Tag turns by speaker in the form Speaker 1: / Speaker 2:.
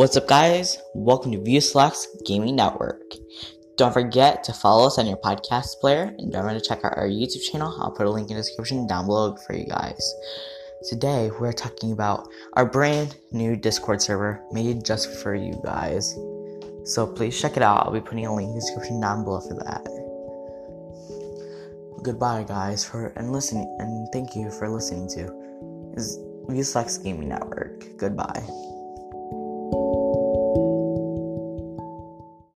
Speaker 1: What's up, guys? Welcome to ViewSlacks Gaming Network. Don't forget to follow us on your podcast player and don't forget to check out our YouTube channel. I'll put a link in the description down below for you guys. Today, we're talking about our brand new Discord server made just for you guys. So please check it out. I'll be putting a link in the description down below for that. Goodbye, guys, for and listening, and thank you for listening to ViewSlacks Gaming Network. Goodbye.